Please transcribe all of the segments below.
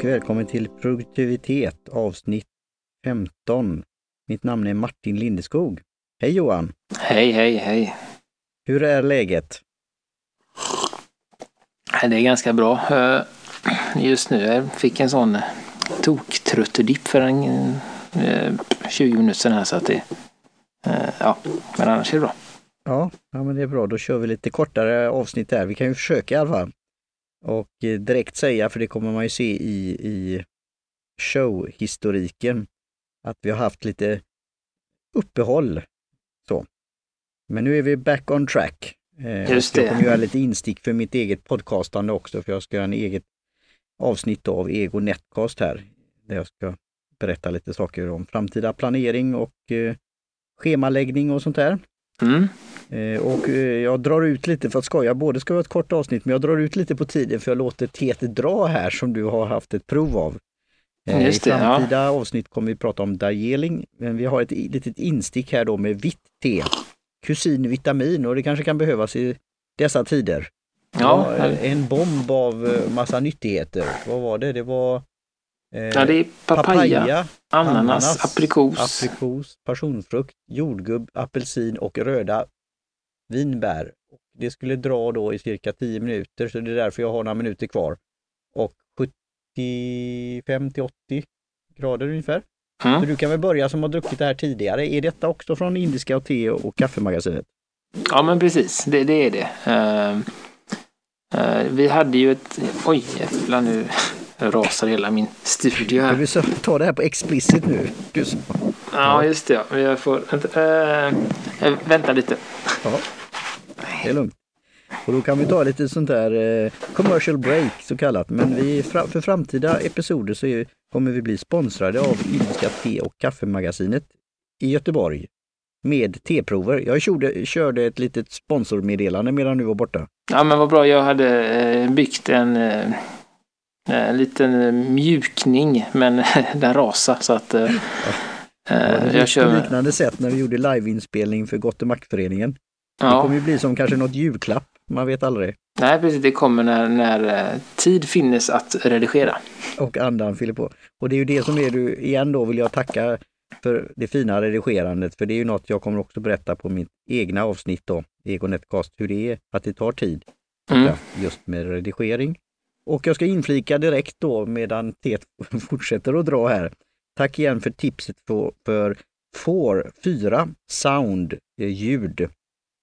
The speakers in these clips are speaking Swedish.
och välkommen till Produktivitet avsnitt 15. Mitt namn är Martin Lindeskog. Hej Johan! Hej, hej, hej! Hur är läget? Det är ganska bra. Eh, Just nu jag fick en sån toktröttedipp för en eh, 20 minuter sedan här så att det... eh, Ja, men annars är det bra. Ja, ja men det är bra. Då kör vi lite kortare avsnitt här. Vi kan ju försöka i alla fall. Och eh, direkt säga, för det kommer man ju se i, i showhistoriken, att vi har haft lite uppehåll. Så. Men nu är vi back on track. Eh, Just och jag det. kommer göra lite instick för mitt eget podcastande också, för jag ska göra en eget avsnitt av Ego Netcast här, där jag ska berätta lite saker om framtida planering och eh, schemaläggning och sånt där. Mm. Eh, Och eh, jag drar ut lite för att skoja, både ska vara ett kort avsnitt men jag drar ut lite på tiden för jag låter TT dra här som du har haft ett prov av. Eh, Just I det, ja. framtida avsnitt kommer vi prata om Darjeeling, men vi har ett i- litet instick här då med vitt te, kusinvitamin och det kanske kan behövas i dessa tider. Ja, var en bomb av massa nyttigheter. Vad var det? Det var eh, ja, det är papaya, ananas, aprikos. aprikos, passionfrukt, jordgubb, apelsin och röda vinbär. Det skulle dra då i cirka 10 minuter så det är därför jag har några minuter kvar. Och 75 till 80 grader ungefär. Så Mm. du kan väl börja som har druckit det här tidigare. Är detta också från Indiska och te och kaffemagasinet? Ja, men precis. Det, det är det. Eh, eh, vi hade ju ett... Oj, jävlar nu rasar hela min studio här. så ta det här på explicit nu. Du, Ja, just det. ja. Jag får... Eh, vänta lite. ja, det är lugnt. Och då kan vi ta lite sånt där eh, commercial break så kallat. Men vi, för framtida episoder så är, kommer vi bli sponsrade av Indiska te och kaffemagasinet i Göteborg med teprover. Jag körde, körde ett litet sponsormeddelande medan du var borta. Ja, men vad bra. Jag hade eh, byggt en, eh, en liten eh, mjukning, men den rasade så att... Eh, Ja, eh, det jag kör på liknande sätt när vi gjorde liveinspelning för Gott Maktföreningen. Det Ja, kommer ju bli som kanske något julklapp, man vet aldrig. nej, precis. Det kommer när, när eh, tid finnes att redigera. och andan fyller på. Och det är ju det som är du, igen då vill jag tacka för det fina redigerandet, för det är ju något jag kommer också berätta på mitt egna avsnitt då, Egonetcast, hur det är, att det tar tid Mm. just med redigering. Och jag ska inflika direkt då medan Tet fortsätter att dra här. Tack igen för tipset för, för får 4 sound eh, ljud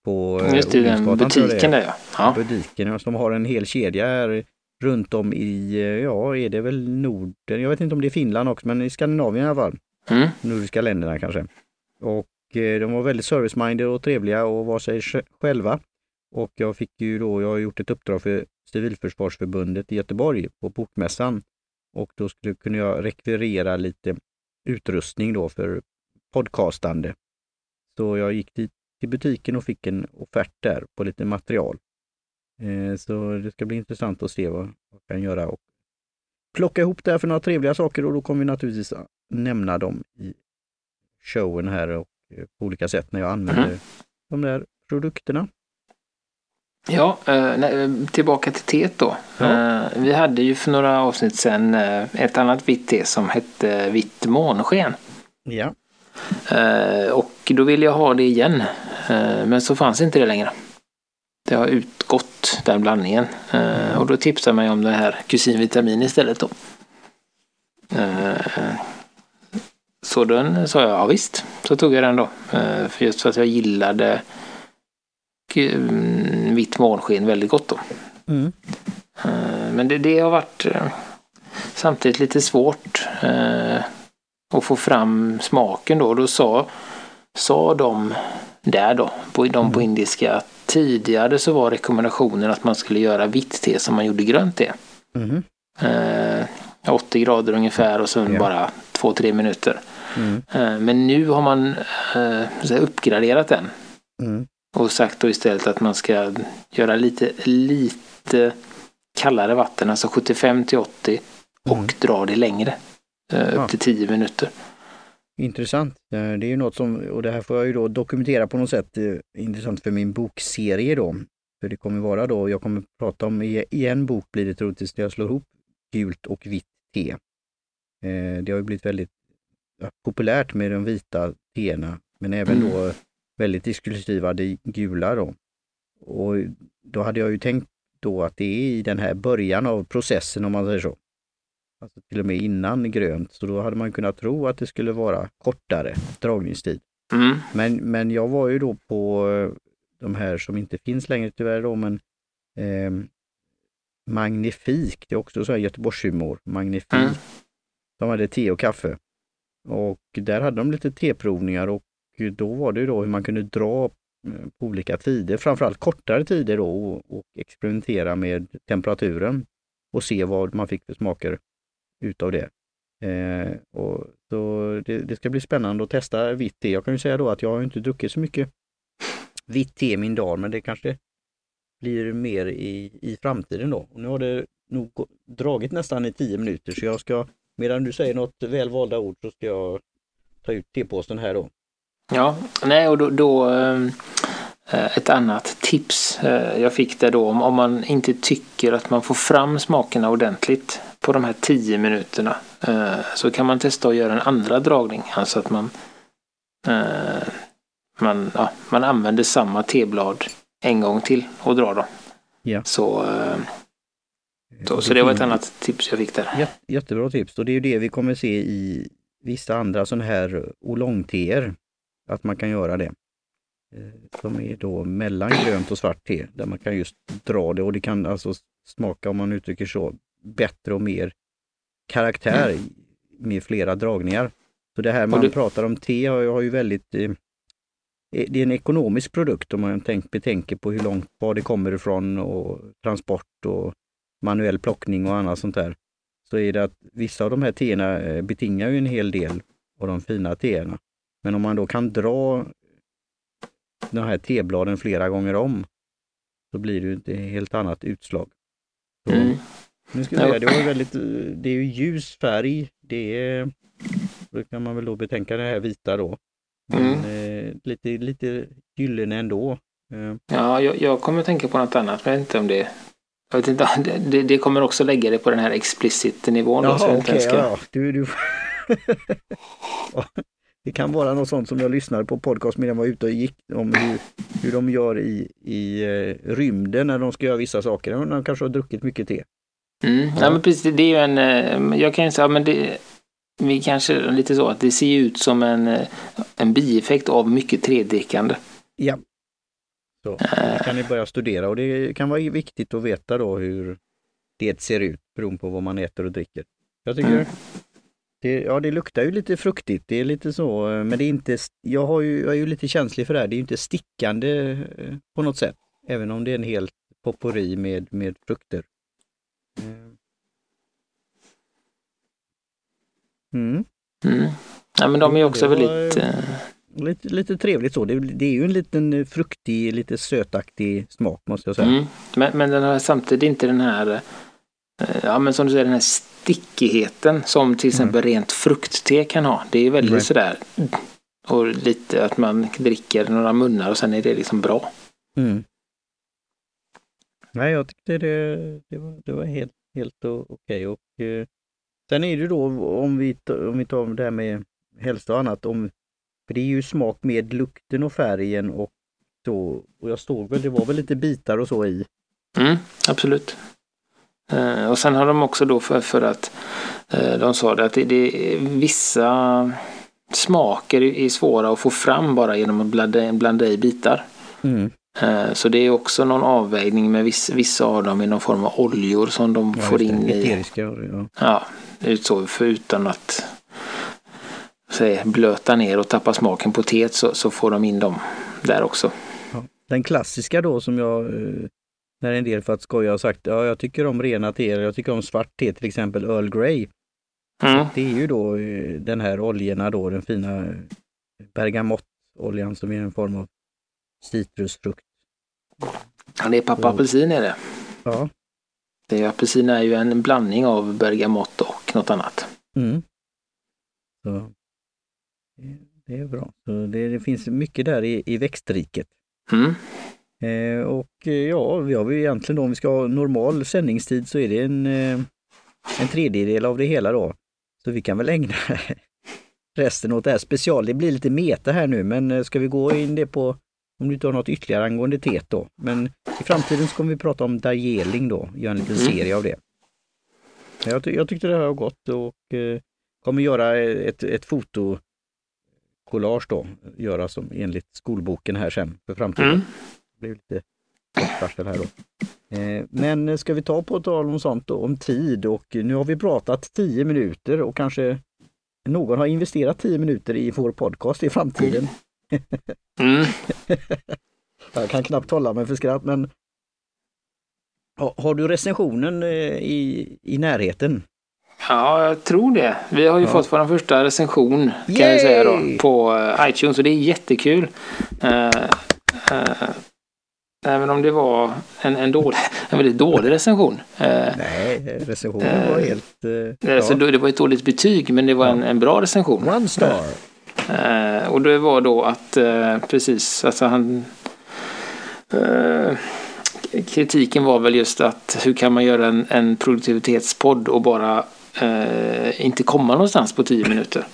på eh, Just det, den butiken där ja. ja. butiken som har en hel kedja här runt om i, eh, ja är det väl Norden, jag vet inte om det är Finland också, men i Skandinavien i alla fall. Mm. Nordiska länderna kanske. Och eh, de var väldigt service-minded och trevliga och var sig sj- själva. Och jag fick ju då, jag har gjort ett uppdrag för Civilförsvarsförbundet i Göteborg på Bokmässan. Och då skulle kunna jag rekvirera lite utrustning då för podcastande. Så jag gick dit till butiken och fick en offert där på lite material. Eh, Så det ska bli intressant att se vad jag kan göra och plocka ihop det här för några trevliga saker och då kommer vi naturligtvis nämna dem i showen här och eh, på olika sätt när jag använder Mhm. de där produkterna. Ja, eh, tillbaka till teet då. Ja. Vi hade ju för några avsnitt sedan ett annat vitt te som hette vitt månsken. Ja, och då ville jag ha det igen. Eh, men så fanns inte det längre. Det har utgått, den blandningen. Eh, och då tipsade man ju om det här kusinvitamin istället då. Eh, så den sa jag, ja visst, så tog jag den då. För just för att jag gillade mm, vitt månsken väldigt gott då. mm. Men det, det har varit samtidigt lite svårt att få fram smaken då. Då sa, sa de där då, på, de på indiska, att tidigare så var rekommendationen att man skulle göra vitt te som man gjorde grönt te. Mhm. Eh, 80 grader ungefär och sen Ja. bara 2-3 minuter. Mm. Eh, men nu har man eh, uppgraderat den Mm. och sagt då istället att man ska göra lite, lite kallare vatten, alltså 75 till 80 och Mm. dra det längre. eh. Upp till 10 minuter. Intressant. Eh, Det är ju något som, och det här får jag ju då dokumentera på något sätt, eh, intressant för min bokserie då. För det kommer vara då, jag kommer prata om i, en bok blir det troligtvis när jag slår ihop gult och vitt te. Eh, det har ju blivit väldigt populärt med de vita teerna, men även mm. då väldigt exklusiva, det gula då. Och då hade jag ju tänkt då att det är i den här början av processen om man säger så. Alltså till och med innan grönt, så då hade man kunnat tro att det skulle vara kortare dragningstid. Mm. Men, men jag var ju då på eh, de här som inte finns längre tyvärr då, men eh, Magnifik, det är också så här Göteborgshumor, Magnifik. Mm. De hade te och kaffe. Och där hade de lite teprovningar och då var det då hur man kunde dra eh, på olika tider, framförallt kortare tider då och, och experimentera med temperaturen och se vad man fick för smaker utav det. Eh, och så det, det, ska bli spännande att testa vitt te. Jag kan ju säga då att jag har inte druckit så mycket vitt te min dag, men det kanske blir mer i, i framtiden då. Och nu har det nog dragit nästan i tio minuter så jag ska, medan du säger något väl valda ord så ska jag ta ut tepåsen här då. Ja, nej och då, då äh, ett annat tips äh, jag fick där då om, om man inte tycker att man får fram smakerna ordentligt på de här tio minuterna äh, så kan man testa att göra en andra dragning. Alltså att man man, ja, man använder samma teblad en gång till och drar dem. Ja. Så, så, så det var ett annat tips jag fick där. Jättebra tips och det är ju det vi kommer se i vissa andra sådana här oolong-teer att man kan göra det. Eh, som är då mellan grönt och svart te, där man kan just dra det och det kan alltså smaka, om man uttrycker så, bättre och mer karaktär mm. med flera dragningar. Så det här man du... pratar om te har, har ju väldigt eh, eh, det är en ekonomisk produkt om man tänk, betänker på hur långt, var det kommer ifrån och transport och manuell plockning och annat sånt där. Så är det att vissa av de här teerna betingar ju en hel del av de fina teerna. Men om man då kan dra de här tebladen flera gånger om så blir det ett helt annat utslag. Så, mm. Nu ska vi säga, det, var väldigt, det är ju ljus färg, det är, då kan man väl då betänka det här vita då. Men mm. eh, lite, lite gyllene ändå. Eh. Ja, jag, jag kommer tänka på något annat, men jag vet inte om det jag vet inte, det, det kommer också lägga det på den här explicit nivån. Jaha, okej, okay, ska... ja. Du, du... Det kan vara något sånt som jag lyssnade på podcast medan jag var ute och gick om hur, hur de gör i, i uh, rymden när de ska göra vissa saker. De kanske har druckit mycket te. Mm. Ja. ja men precis, det är ju en, uh, jag kan ju säga, men det, vi kanske lite så att det ser ut som en, uh, en bieffekt av mycket tredrickande. Ja. Så, det kan ni börja studera och det kan vara viktigt att veta då hur det ser ut beroende på vad man äter och dricker. Jag tycker mm. Det, ja, det luktar ju lite fruktigt. Det är lite så, men det är inte, jag, har ju, jag är ju lite känslig för det här. Det är inte stickande eh, på något sätt. Även om det är en helt potpourri med, med frukter. Mm. Mm. Ja, men de är också väldigt... Var, uh... lite, lite trevligt så. Det, det, är ju en liten fruktig, lite sötaktig smak måste jag säga. Mm. Men, men den har samtidigt inte den här Eh, ja men som du säger den här stickigheten som till exempel mm. rent fruktte kan ha. Det är väldigt mm. sådär och lite att man dricker några munnar och sen är det liksom bra. Mm. Nej, jag tyckte det, det, var, det var helt, helt okej. Okay. Och, eh, sen är det då om vi, om vi tar det här med hälsa och annat, om, för det är ju smak med lukten och färgen och så, och jag såg väl, det var väl lite bitar och så i. Mm, absolut. Eh, och sen har de också då för, för att eh, de sa det att det, det, vissa smaker är svåra att få fram bara genom att blanda, blanda i bitar. Mm. Eh, så det är också någon avvägning med vissa, vissa av dem i någon form av oljor som de ja, får in i. Ja, ja så, för utan att säg, blöta ner och tappa smaken på teet så, så får de in dem där också. Ja. Den klassiska då som jag när en del för att skoja har sagt ja jag tycker om rena te, jag tycker om svart te till exempel Earl Grey. Mm. Det är ju då eh, den här oljorna då, den fina bergamottoljan som är en form av citrusfrukt. Ja, det är pappa apelsin är det. Ja. Det är, apelsin är ju en blandning av bergamott och något annat. Mm. Så, det är bra. Så det, det finns mycket där i, i växtriket. Mm. Eh, och eh, ja, vi har ju egentligen då, om vi ska ha normal sändningstid så är det en, eh, en tredjedel av det hela då. Så vi kan väl ägna resten åt det här special. Det blir lite meta här nu, men eh, ska vi gå in det på om du inte har något ytterligare angående TET då. Men i framtiden så kommer vi prata om Darjeeling då, göra en liten mm. serie av det. Jag, ty jag tyckte det här var gott och eh, kommer göra ett, ett fotokollage då, göra som enligt skolboken här sen för framtiden. Mm. Det blir lite varsel här då. Eh, men ska vi ta på tal om sånt då, om tid och nu har vi pratat tio minuter och kanske någon har investerat tio minuter i vår podcast i framtiden. Mm. jag kan knappt hålla mig för skratt men har, har du recensionen eh, i, i närheten? Ja, jag tror det. Vi har ju ja. fått vår första recension kan Yay! jag säga då, på eh, iTunes och det är jättekul. Uh, uh, Även om det var en, en, dålig, en väldigt dålig recension. Nej, recensionen var helt... Eh, alltså, det var ett dåligt betyg men det var ja. en, en bra recension. One star. Eh, och det var då att eh, precis, alltså han... Eh, kritiken var väl just att hur kan man göra en, en produktivitetspodd och bara eh, inte komma någonstans på tio minuter.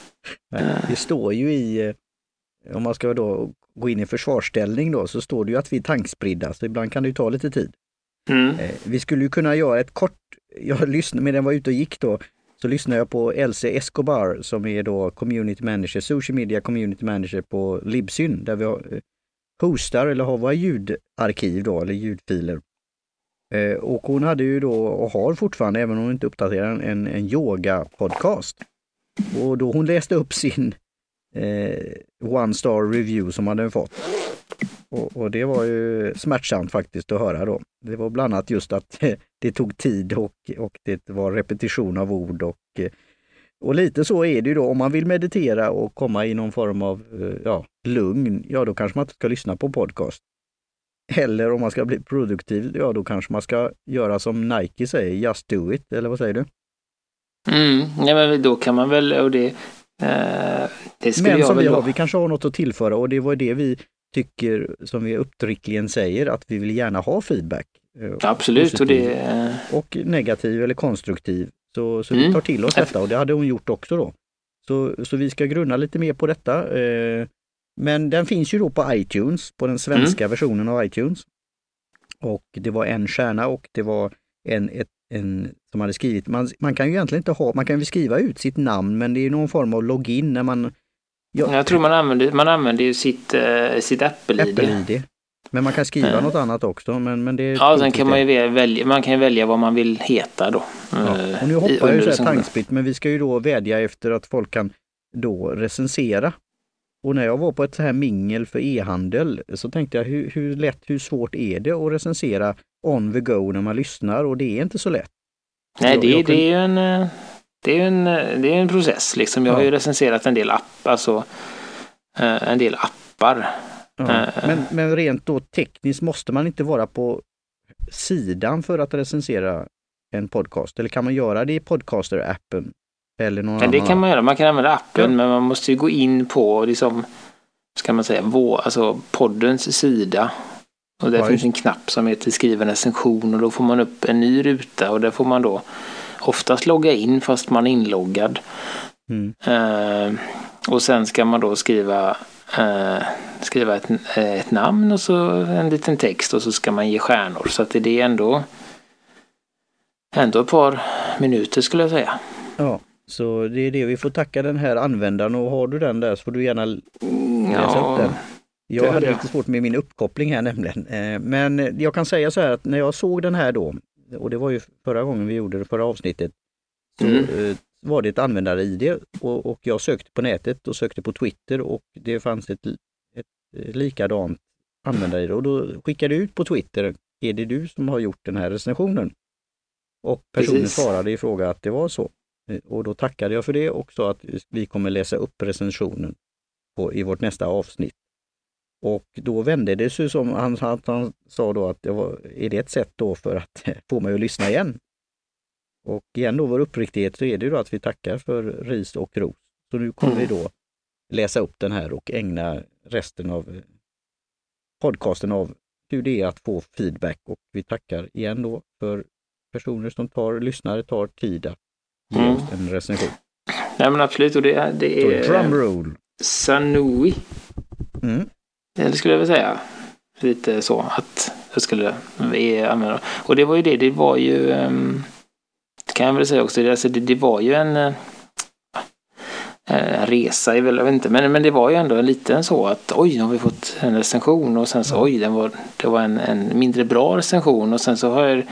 Det står ju i, eh, om man ska då gå in i försvarsställning då, så står det ju att vi är tankspridda, så ibland kan det ju ta lite tid. Mm. Eh, vi skulle ju kunna göra ett kort, jag lyssnade, medan jag var ute och gick då, så lyssnar jag på Else Escobar som är då community manager, social media community manager på Libsyn där vi eh, hostar eller har våra ljudarkiv då, eller ljudfiler. Eh, och hon hade ju då, och har fortfarande, även om hon inte uppdaterar, en, en yoga-podcast. Och då hon läste upp sin eh, one star review som hade fått. Och, och, det var ju smärtsamt faktiskt att höra då. Det var bland annat just att det tog tid och, och det var repetition av ord och, och lite så är det ju då om man vill meditera och komma i någon form av eh, ja, lugn, ja då kanske man inte ska lyssna på podcast. Eller om man ska bli produktiv, ja då kanske man ska göra som Nike säger, just do it, eller vad säger du? Mm, ja, men då kan man väl, och det, eh, det skulle Men jag som vi har, vi kanske har något att tillföra och det var det vi tycker, som vi upptryckligen säger, att vi vill gärna ha feedback. Eh, Absolut. Och, det... och negativ eller konstruktiv. Så, så mm. vi tar till oss detta och det hade hon gjort också då. Så, så vi ska grunna lite mer på detta. Eh, men den finns ju då på iTunes, på den svenska mm. versionen av iTunes. Och det var en stjärna och det var en, ett, en som hade skrivit. Man, man kan ju egentligen inte ha, man kan ju skriva ut sitt namn men det är någon form av login när man Ja. Jag tror man använder, man använder ju sitt, uh, sitt Apple-ID. Apple men man kan skriva uh. något annat också. Men, men det ja, sen kan man ju välja, man kan välja vad man vill heta då. Ja. Eh, och nu hoppar jag ju så här tankspritt, men vi ska ju då vädja efter att folk kan då recensera. Och när jag var på ett så här mingel för e-handel så tänkte jag hur, hur lätt, hur svårt är det att recensera on the go när man lyssnar och det är inte så lätt. Nej, det, kan... det är ju en det är en, det är en process liksom. Jag har ju recenserat en del appar, alltså eh, en del appar. Ja, eh, men, men rent då tekniskt måste man inte vara på sidan för att recensera en podcast? Eller kan man göra det i podcaster-appen? Eller någon ja, det kan man göra. Man kan använda appen ja. men man måste ju gå in på liksom, ska man säga, vår, alltså poddens sida. Och där ja, finns en knapp som heter skriva en recension och då får man upp en ny ruta och där får man då oftast logga in fast man är inloggad. Mm. Uh, och sen ska man då skriva, uh, skriva ett, ett, namn och så en liten text och så ska man ge stjärnor. Så att det är ändå, ändå ett par minuter skulle jag säga. Ja, så det är det vi får tacka den här användaren och har du den där så får du gärna läsa ja, upp den. Jag hade lite svårt med min uppkoppling här nämligen. Eh, men jag kan säga så här att när jag såg den här då och det var ju förra gången vi gjorde det förra avsnittet, så mm. Eh, var det ett användare-id och, och, jag sökte på nätet och sökte på Twitter och det fanns ett, ett likadant användare-id och då skickade jag ut på Twitter, är det du som har gjort den här recensionen? Och personen Precis. svarade i fråga att det var så. Eh, och då tackade jag för det och sa att vi kommer läsa upp recensionen på, i vårt nästa avsnitt. Och då vände det sig som han, han, han sa då att det var, är det ett sätt då för att få mig att lyssna igen? Och igen då vår uppriktighet så är det då att vi tackar för ris och ros. Så nu kommer mm. vi då läsa upp den här och ägna resten av podcasten av hur det är att få feedback och vi tackar igen då för personer som tar, lyssnare tar tid att ge Mm. oss en recension. Nej men absolut, och det, det Så är drumroll. Sanui. Mm. Eh, eller skulle jag väl säga. Lite så att jag skulle eh, använda. Och det var ju det, det var ju ehm, det kan jag väl säga också, det, alltså det, det var ju en en resa, är väl, jag vet inte, men, men det var ju ändå en liten så att oj, har vi fått en recension och sen så oj, den var, det var en, en mindre bra recension och sen så har jag,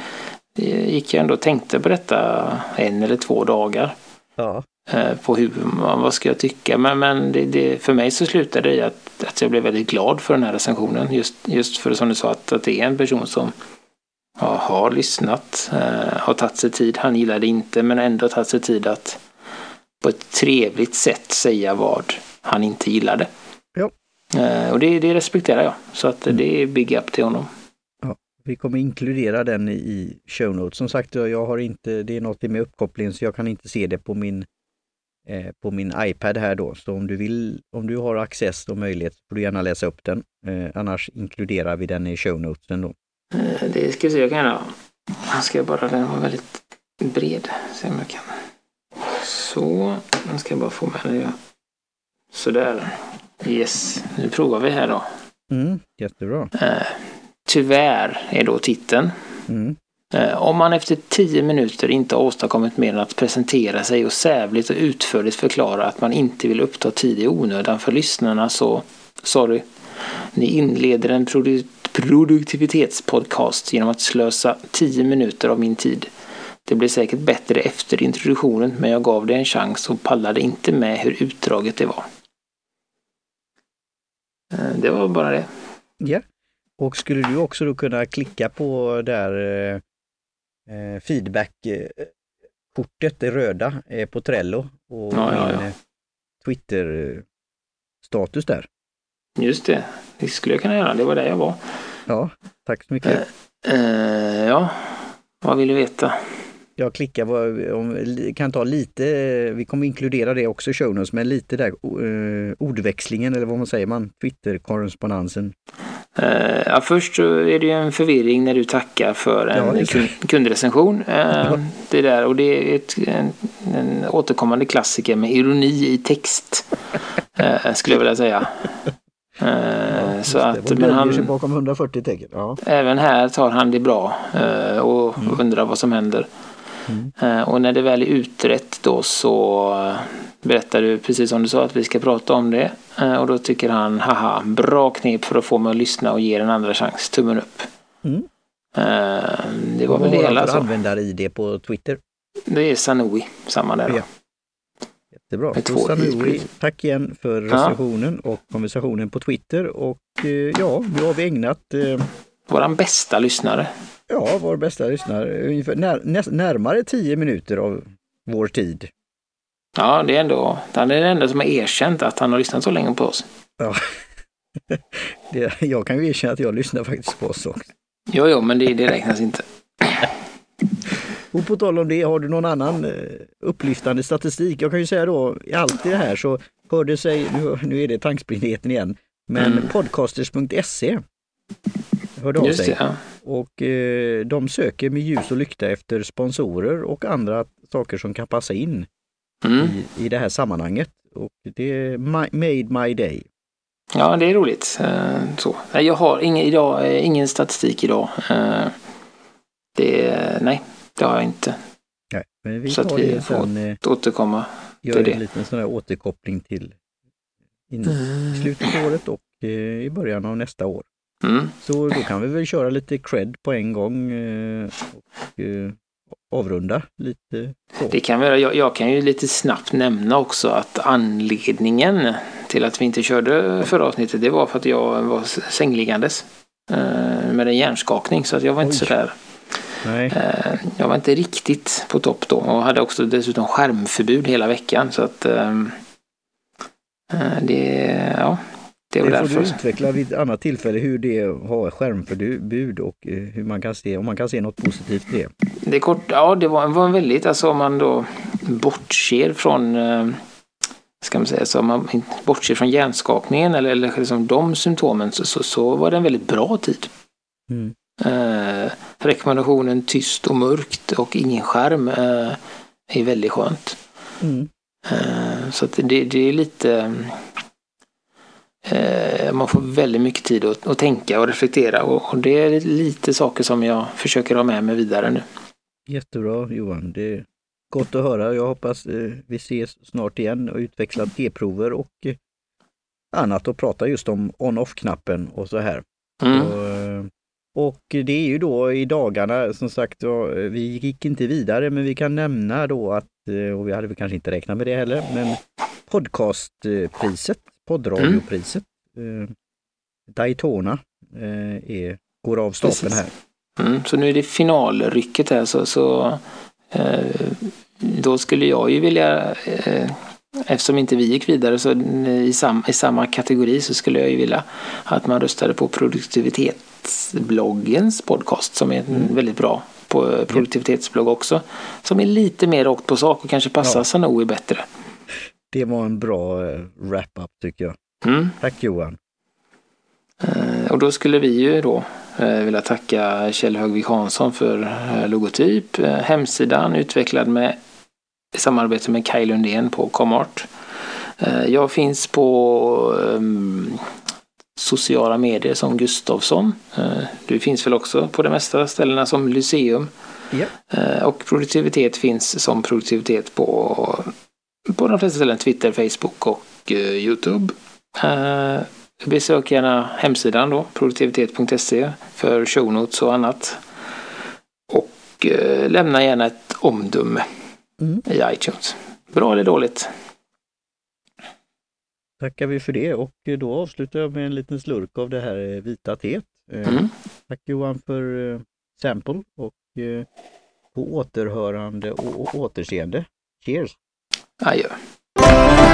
gick jag ändå och tänkte på detta en eller två dagar Ja eh, på hur, vad ska jag tycka. Men, men det, det, för mig så slutade det i att, att jag blev väldigt glad för den här recensionen. Just, just för som du sa att, att det är en person som ja, har lyssnat, eh, har tagit sig tid. Han gillade inte men ändå tagit sig tid att på ett trevligt sätt säga vad han inte gillade. Ja. Eh, och det, det respekterar jag. Så att det är big up till honom. Vi kommer inkludera den i- show notes. Som sagt, jag jag har inte, det är något med uppkopplingen så jag kan inte se det på min eh, på min iPad här då. Så om du vill, om du har access och möjlighet så får du gärna läsa upp den. Eh, annars inkluderar vi den i show notesen då. Eh, det ska vi se, jag kan göra. Jag ska bara, den var väldigt bred. Se om jag kan. Så, nu ska jag bara få med det. Sådär. Yes, nu provar vi här då. Mm, jättebra. Eh, tyvärr är då titeln. Mm. Eh, om man efter tio minuter inte har åstadkommit mer än att presentera sig och sävligt och utförligt förklara att man inte vill uppta tid i onödan för lyssnarna så, sorry, ni inleder en produ- produktivitetspodcast genom att slösa tio minuter av min tid. Det blir säkert bättre efter introduktionen men jag gav det en chans och pallade inte med hur utdraget det var. Eh, det var bara det. Ja. Och skulle du också då kunna klicka på där eh, eh, eh, feedback-kortet, det röda, eh, på Trello och Ja, ja, min ja. eh, Twitter-status där. Just det, det skulle jag kunna göra. Det var där jag var. Ja, tack så mycket. Eh, ja, vad vill du veta? Jag klickar, vad- om, kan ta lite, vi kommer inkludera det också i show notes, men lite där eh, ordväxlingen eller vad man säger man, Twitter-korrespondensen. Eh, ja, först så är det ju en förvirring när du tackar för en Ja, det. kund, kundrecension. Eh, det där, och det är ett, en, en återkommande klassiker med ironi i text. Eh, skulle jag vilja säga. Eh, så att, men han... sig bakom 140 tecken. Ja. även här tar han det bra och undrar vad som händer. Mm. Och när det väl är utrett då så berättar du precis som du sa att vi ska prata om det. Eh, och då tycker han, haha, bra knep för att få mig att lyssna och ge en andra chans. Tummen upp. Mm. Eh, det var Vad väl det hela. Så. användar-id på Twitter? Det är Sanoi, samma där då. Ja. Jättebra. Isbryt. tack igen för recensionen och konversationen på Twitter. Och eh, ja, nu har vi ägnat eh, Våran bästa lyssnare. ja, vår bästa lyssnare ungefär när, närmare 10 minuter av vår tid. Ja, det är ändå, han är den enda som har erkänt att han har lyssnat så länge på oss. Ja. det, jag kan ju erkänna att jag lyssnar faktiskt på oss också. Jo, jo, men det, det räknas inte. Och på tal om det, har du någon annan eh, upplyftande statistik? Jag kan ju säga då, i allt det här så hörde sig, nu, nu är det tankspriddheten igen, men Mm. podcasters.se hörde av Just sig. det, ja. Och eh, de söker med ljus och lykta efter sponsorer och andra saker som kan passa in Mm. i, i det här sammanhanget. Och det är my, made my day. Ja, det är roligt. Eh, Så. Jag har ingen, idag, eh, ingen statistik idag. Eh, Det, nej, det har jag inte. Nej, men vi Så att vi får- sen, Återkomma. gör det är en liten sån här återkoppling till in, i slutet av året och i början av nästa år. Mm. Så då kan vi väl köra lite cred på en gång och avrunda lite så. Det kan vi göra. Jag, jag kan ju lite snabbt nämna också att anledningen till att vi inte körde förra avsnittet det var för att jag var sängliggandes eh, med en hjärnskakning så att jag var inte Oj. sådär Nej, Eh, Jag var inte riktigt på topp då och hade också dessutom skärmförbud hela veckan så att eh, det, ja, det det får du därför. utveckla vid ett annat tillfälle hur det har skärmförbud och eh, hur man kan se, om man kan se något positivt i det. Det är kort, ja det var, var en väldigt, alltså om man då bortser från eh, ska man säga, så om man bortser från hjärnskakningen eller, eller liksom de symptomen så, så, så var det en väldigt bra tid. Mm. Eh, rekommendationen tyst och mörkt och ingen skärm eh, är väldigt skönt. Mm. Eh, så att det, det är lite eh, man får väldigt mycket tid att, att tänka och reflektera och, och, det är lite saker som jag försöker ha med mig vidare nu. Jättebra Johan, det är gott att höra. Jag hoppas eh, vi ses snart igen och utväxlar T-prover och eh, annat och prata just om on-off-knappen och så här. Mm. Och, eh, och det är ju då i dagarna, som sagt, vi gick inte vidare, men vi kan nämna då att, eh, och vi hade väl kanske inte räknat med det heller, men podcastpriset, poddradiopriset, mm. Daytona är, går av stapeln här. Mm, så nu är det finalrycket här så, så eh, då skulle jag ju vilja eh, Eftersom inte vi gick vidare så i, sam, i samma kategori så skulle jag ju vilja att man röstade på produktivitetsbloggens podcast som är mm. väldigt bra på produktivitetsblogg också. Som är lite mer rakt på sak och kanske passar ja. Sanoui bättre. Det var en bra eh, wrap-up tycker jag. Mm. Tack Johan. Eh, och då skulle vi ju då eh, vilja tacka Kjell Högvik Hansson för logotyp. Hemsidan utvecklad med i samarbete med Kaj Lundén på Comart. Jag finns på um, sociala medier som Gustavsson. Du finns väl också på de mesta ställena som Lyceum. Ja. Uh, och produktivitet finns som produktivitet på, på de flesta ställen. Twitter, Facebook och uh, Youtube. besök gärna hemsidan då, produktivitet.se för show notes och annat. Och lämna gärna ett omdöme mm. i iTunes. Bra eller dåligt? Tackar vi för det och då avslutar jag med en liten slurk av det här eh, vita teet. Eh, mm. Tack Johan för eh, sample och på återhörande och återseende. Cheers! Aí, ó.